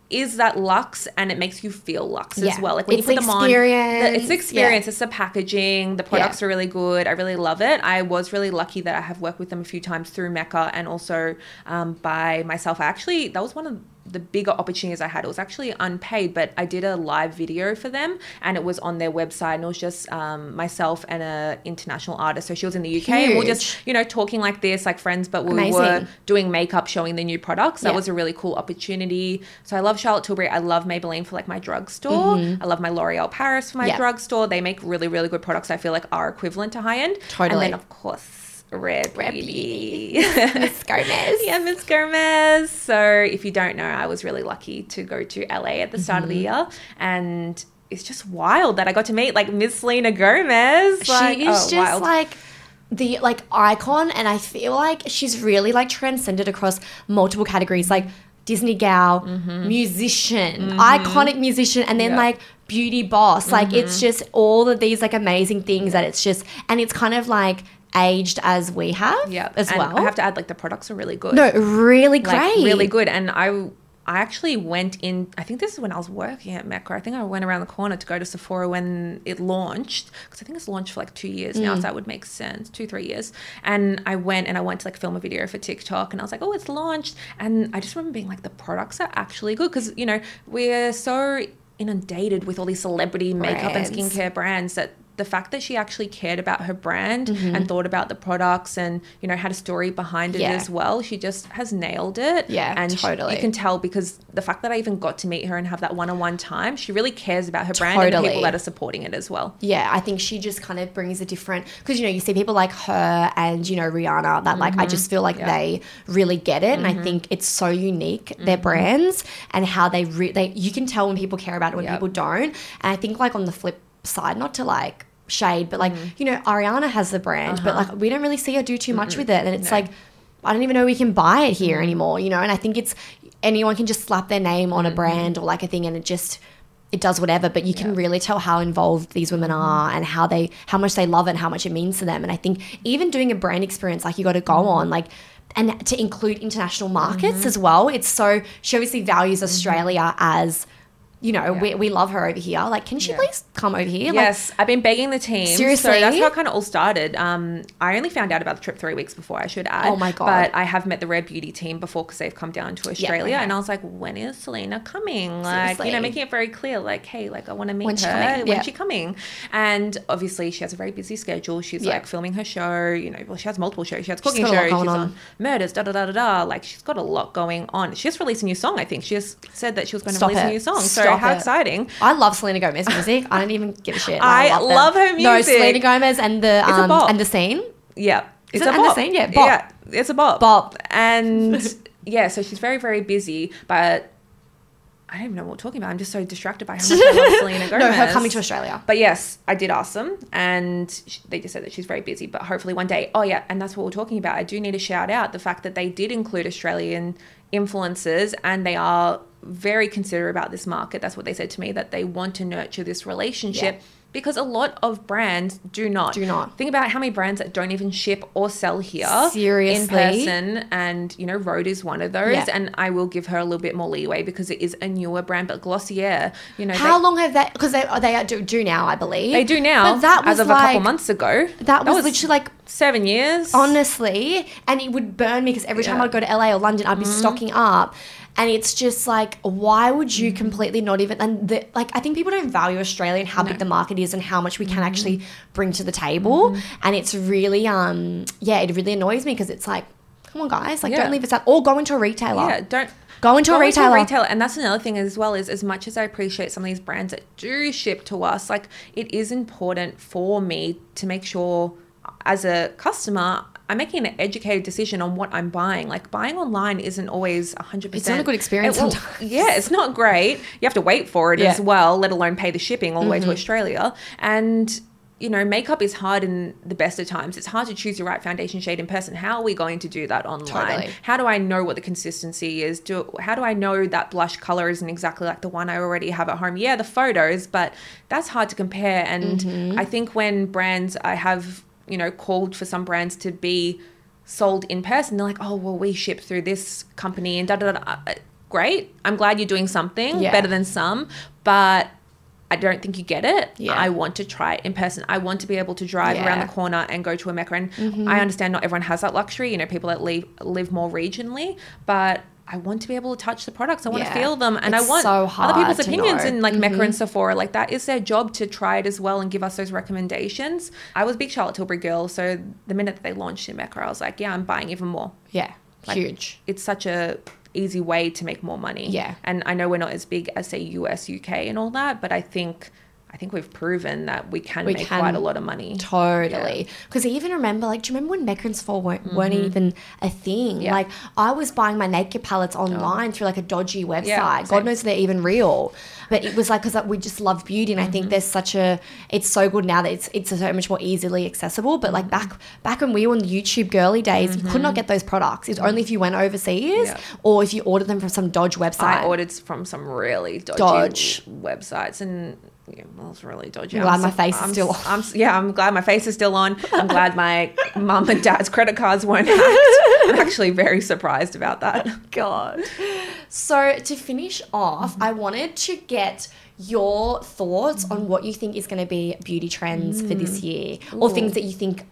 is that luxe and it makes you feel luxe Yeah. as well. Like when It's you put them on, the- experience. it's the experience. It's the packaging. The products are really good. I really love it. I was really lucky that I have worked with them a few times through Mecca and also um, by myself. I actually that was one of the bigger opportunities I had. It was actually unpaid, but I did a live video for them, and it was on their website, and it was just um, myself and a international artist. So she was in the UK, and we we're just you know talking like this, like friends, but we Amazing. were doing makeup, showing the new products. That Yeah. was a really cool opportunity. So I love Charlotte Tilbury. I love Maybelline for like my drugstore. I love my L'Oreal Paris for my Mm-hmm. Yeah. drugstore. They make really really good products. I feel like are equivalent to high end. Totally. And then of course. Rare Rare Beauty. Miss Gomez. Yeah, Miss Gomez. So, if you don't know, I was really lucky to go to LA at the start of the Mm-hmm. year, and it's just wild that I got to meet like Miss Selena Gomez. Like, she is oh, just wild. like the like icon and i feel like she's really like transcended across multiple categories like disney gal mm-hmm. musician mm-hmm. iconic musician and then Yeah. like beauty boss like it's mm-hmm. just all of these like amazing things that it's just and it's kind of like aged as we have yeah, as and well I have to add, like the products are really good. no really like great really good, and I I actually went in. I think this is when I was working at Mecca. I think I went around the corner to go to Sephora when it launched because I think it's launched for like two years now, mm. so that would make sense, two three years. And I went and I went to like film a video for TikTok, and I was like, oh, it's launched, and I just remember being like, the products are actually good because you know we're so inundated with all these celebrity makeup and skincare brands that the fact that she actually cared about her brand Mm-hmm. and thought about the products and you know had a story behind it Yeah. as well she just has nailed it Yeah, and she- you can tell because the fact that i even got to meet her and have that one-on-one time she really cares about her brand and the people that are supporting it as well Yeah, I think she just kind of brings a different because you know you see people like her and you know Rihanna that like I just feel like Mm-hmm. Yeah. they really get it, and I think it's so unique Mm-hmm. their brands and how they re- they you can tell when people care about it when Yep. people don't, and I think like on the flip side, not to like shade, but like Mm-hmm. you know Ariana has the brand, but Uh-huh. like we don't really see her do too much with it, and it's like. I don't even know we can buy it Mm-hmm. here anymore, you know. And I think it's anyone can just slap their name on a Mm-hmm. brand or like a thing, and it just it does whatever. But you can really tell how involved these women Mm-hmm. are and how they how much they love it and how much it means to them. And I think even doing a brand experience like you got to go Mm-hmm. on like. And to include international markets as well. It's so she obviously values Australia as, you know, we, we love her over here. Like, can she Yeah. please come over here? Like, yes i've been begging the team Seriously? so that's how it kind of all started um i only found out about the trip three weeks before i should add Oh my God. but i have met the rare beauty team before because they've come down to australia okay. and i was like when is selena coming like you know making it very clear like hey like i want to meet When's she her coming? when's Yeah. she coming and obviously she has a very busy schedule she's Yeah. like filming her show you know well she has multiple shows she has cooking got a lot shows she's on. on murders da da da da da like she's got a lot going on she just released a new song i think she just said that she was going to Stop release it. a new song so How it. exciting I love Selena Gomez music. I don't even give a shit. I them. love her music. No. Selena Gomez and the um, and the scene. Yeah. Is it's it a and the scene? Yeah, bop. Yeah, it's a bop. Bop. And yeah, so she's very, very busy, but I don't even know what we're talking about. I'm just so distracted by how much I love Selena Gomez. No, her coming to Australia. But yes, I did ask them, and sh- they just said that she's very busy. But hopefully one day. Oh yeah, and that's what we're talking about. I do need to shout out the fact that they did include Australian influencers, and they are very considerate about this market. That's what they said to me that they want to nurture this relationship. Yeah. Because a lot of brands do not. Do not. Think about how many brands that don't even ship or sell here Seriously? in person. And, you know, Rhode is one of those. Yeah. And I will give her a little bit more leeway because it is a newer brand. But Glossier, you know, How they, long have that? Because they oh, they do, do now, I believe. they do now But that was as of like, a couple months ago. That was, literally like seven years. honestly, and it would burn me because every time Yeah. I'd go to LA or London, I'd be mm-hmm. stocking up. And it's just like, why would you Mm-hmm. completely not even? And the, like, I think people don't value Australia and how big the market is and how much we can Mm-hmm. actually bring to the table. And it's really, um, yeah, it really annoys me because it's like, come on, guys, like, Yeah. don't leave us out or go into a retailer. Yeah, don't Go into a retailer. retailer. And that's another thing as well is as much as I appreciate some of these brands that do ship to us, like it is important for me to make sure as a customer I'm making an educated decision on what I'm buying. Like buying online isn't always 100%. It's not a good experience It will-. Yeah, it's not great. You have to wait for it Yeah. as well, let alone pay the shipping all the way Mm-hmm. to Australia. And you know, makeup is hard in the best of times. It's hard to choose your right foundation shade in person. How are we going to do that online? Totally. How do I know what the consistency is? Do how do I know that blush color isn't exactly like the one I already have at home? Yeah, the photos, but that's hard to compare. And Mm-hmm. I think when brands I have, you know, called for some brands to be sold in person, they're like, oh well, we ship through this company and da da da. Great. I'm glad you're doing something Yeah. better than some, but I don't think you get it. Yeah. I want to try it in person. I want to be able to drive around Yeah. Mm-hmm. the corner and go to a Mecca. And I understand not everyone has that luxury. You know, people that live live more regionally, but I want to be able to touch the products. I want Yeah. to feel them, and It's I want so other people's opinions know. Mm-hmm. in like Mecca and Sephora. Like that is their job to try it as well and give us those recommendations. I was a big Charlotte Tilbury girl, so the minute that they launched in Mecca, I was like, yeah, I'm buying even more Yeah, Like, huge. it's such a easy way to make more money. Yeah. And I know we're not as big as say US, UK and all that, but I think I think we've proven that we can We make can. quite a lot of money. Totally. Because I even remember, like, do you remember when Mecca Sephora weren't, weren't even a thing? Mm-hmm. Yeah. Like, I was buying my naked palettes online through like a dodgy website. Yeah, God same. knows they're even real. But it was like, because we just love beauty. And I Mm-hmm. think there's such a, it's so good now that it's it's so much more easily accessible. But like Mm-hmm. back back when we were in the YouTube girly days, you could not get those products. It's only if you went overseas Yeah. or if you ordered them from some dodge website. I ordered from some really dodgy Dodge. websites and yeah, well, it's really dodgy. I'm glad my face is I'm still s- I'm yeah, I'm glad my face is still on. I'm glad my mum and dad's credit cards weren't hacked. I'm actually very surprised about that. Oh, God. So to finish off, mm-hmm. I wanted to get your thoughts on what you think is going to be beauty trends for this mm. year, or things that you think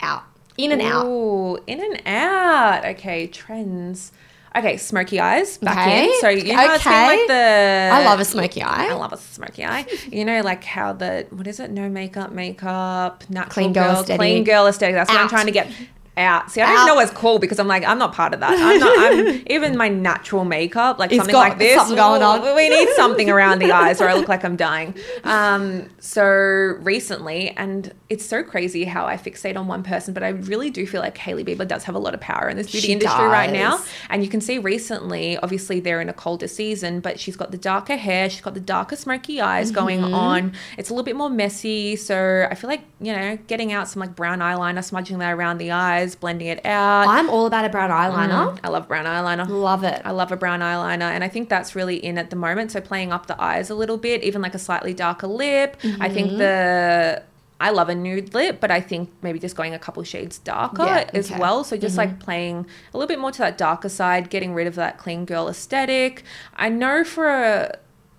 out, in and out. Ooh, in and out. Okay, trends. Okay, smoky eyes back Okay, in. So you know it's been like the I love a smoky eye. I love a smoky eye. You know, like how the what is it? No makeup, makeup, natural Clean girl girl, clean girl aesthetic. That's what I'm trying to get out. See, I don't Out. even know what's cool because I'm like I'm not part of that. I'm not. I'm even my natural makeup, like It's something got like this. something going on. we- need something around the eyes, or I look like I'm dying. Um, so recently, and it's so crazy how I fixate on one person, but I really do feel like Hailey Bieber does have a lot of power in this beauty She industry right now. And you can see recently, obviously, they're in a colder season, but she's got the darker hair, she's got the darker smoky eyes going Mm-hmm. on. It's a little bit more messy. So I feel like, you know, getting out some like brown eyeliner, smudging that around the eyes, blending it out. I'm all about a brown eyeliner. I love brown eyeliner. Love it. I love a brown eyeliner, and I think that's really in at the moment. So playing up the eyes a little bit, even like a slightly darker lip. I think Mm-hmm. the I love a nude lip, but I think maybe just going a couple shades darker Yeah, as okay. Mm-hmm. well. So just like playing a little bit more to that darker side, getting rid of that clean girl aesthetic. I know for a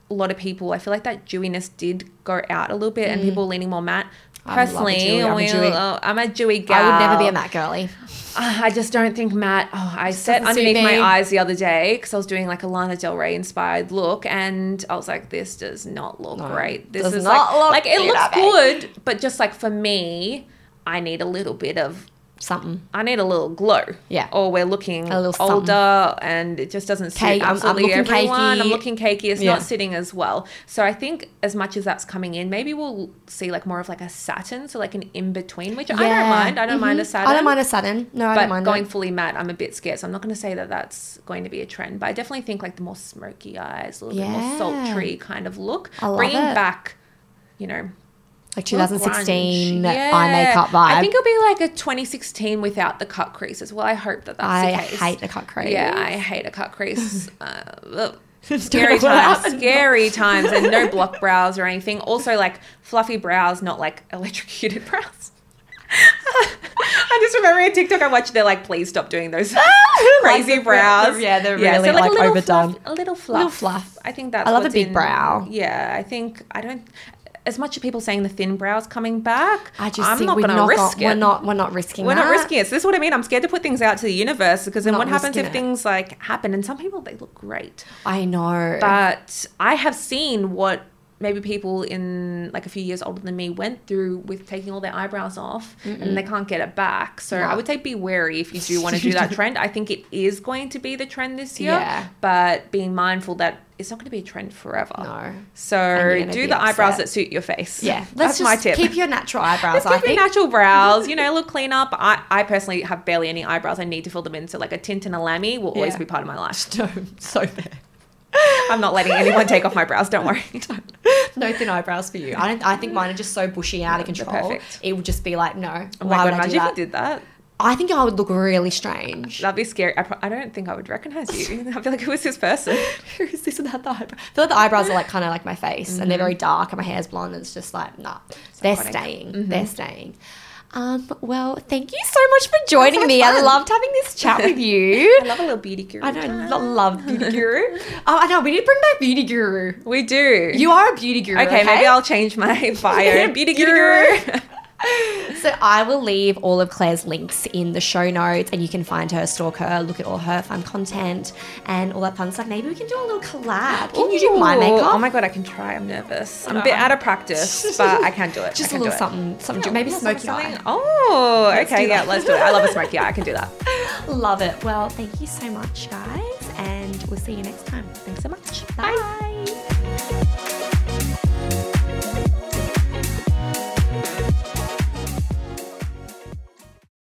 lot of people, I feel like that dewiness did go out a little bit, and people leaning more matte. I a Personally. I'm a we- dewy. oh, I'm a gal. I would never be a matte girly. I just don't think matte. Oh, I doesn't underneath my eyes the other day because I was doing like a Lana Del Rey inspired look, and I was like, "This does not look No, great. This does is not like, look like it looks good, but just like for me, I need a little bit of Something. I need a little glow. Yeah. Or we're looking A little older and it just doesn't suit Cake- I'm- I'm absolutely looking everyone. I'm cakey. looking cakey. It's Yeah. not sitting as well. So I think as much as that's coming in, maybe we'll see like more of like a satin, so like an in between, which I don't mind. I don't mm-hmm. mind a satin. I don't mind a satin. No, I But don't mind going it. fully matte, I'm a bit scared. So I'm not going to say that that's going to be a trend. But I definitely think like the more smoky eyes, a little bit more sultry kind of look, bringing it. back, you know, like 2016 grunge. eye makeup vibe. I think it'll be like a 2016 without the cut creases. Well, I hope that that's I the case. I hate the cut crease. Yeah, I hate a cut crease. uh, scary times, scary times, and no block brows or anything. Also, like fluffy brows, not like electrocuted brows. I just remember a TikTok I watched. They're like, please stop doing those crazy the- brows. the- yeah, they're really, a like, little overdone. Fluff, a little fluff. Little fluff. I think that's. I love a big in- brow. Yeah, I think I don't. As much as people saying the thin brows coming back, I just I'm not we're going to not, risk got- it. we're not we're not risking We're that. not risking it. So this is what I mean. I'm scared to put things out to the universe because then Not what happens if it. things like happen? And some people they look great, I know. but I have seen what maybe people in like a few years older than me went through with taking all their eyebrows off and they can't get it back. So No. I would say be wary if you do want to do that trend. I think it is going to be the trend this year, Yeah. but being mindful that it's not going to be a trend forever. No. So do the eyebrows that suit your face. yeah, let's that's my tip. keep your natural eyebrows. Let's I keep your think. natural brows, you know, look clean up. I, I personally have barely any eyebrows. I need to fill them in. So like a tint and a lammy will always be part of my life. No, so fair. I'm not letting anyone take off my brows. Don't worry. No thin eyebrows for you. I don't. I think mine are just so bushy and out of control. perfect. It would just be like, no. Oh why my would god, I do imagine if that? you did that. I think I would look really strange. That'd be scary. I, pro- I don't think I would recognize you. I feel like who is this person? Who is this that the eyebrow? I feel like the eyebrows are like kind of like my face, and they're Mm-hmm. very dark, and my hair's blonde, and it's just like, nah, they're iconic. staying. They're staying. Um, well, thank you so much for joining me. I loved having this chat with you. I love a little beauty guru. I know, lo- love beauty guru. Oh, I know. We need to bring back beauty guru. We do. You are a beauty guru. okay, maybe I'll change my bio. beauty guru. So I will leave all of Claire's links in the show notes, and you can find her, stalk her, look at all her fun content, and all that fun stuff. Maybe we can do a little collab. Can you do my makeup? Oh my god, I can try. I'm nervous. I'm a bit out of practice, but I can do it. Just a little something, something. maybe Yeah, smoky something- eye. Oh, Let's okay, yeah, let's do it. I love a smoky eye. I can do that. Love it. Well, thank you so much, guys, and we'll see you next time. Thanks so much. Bye.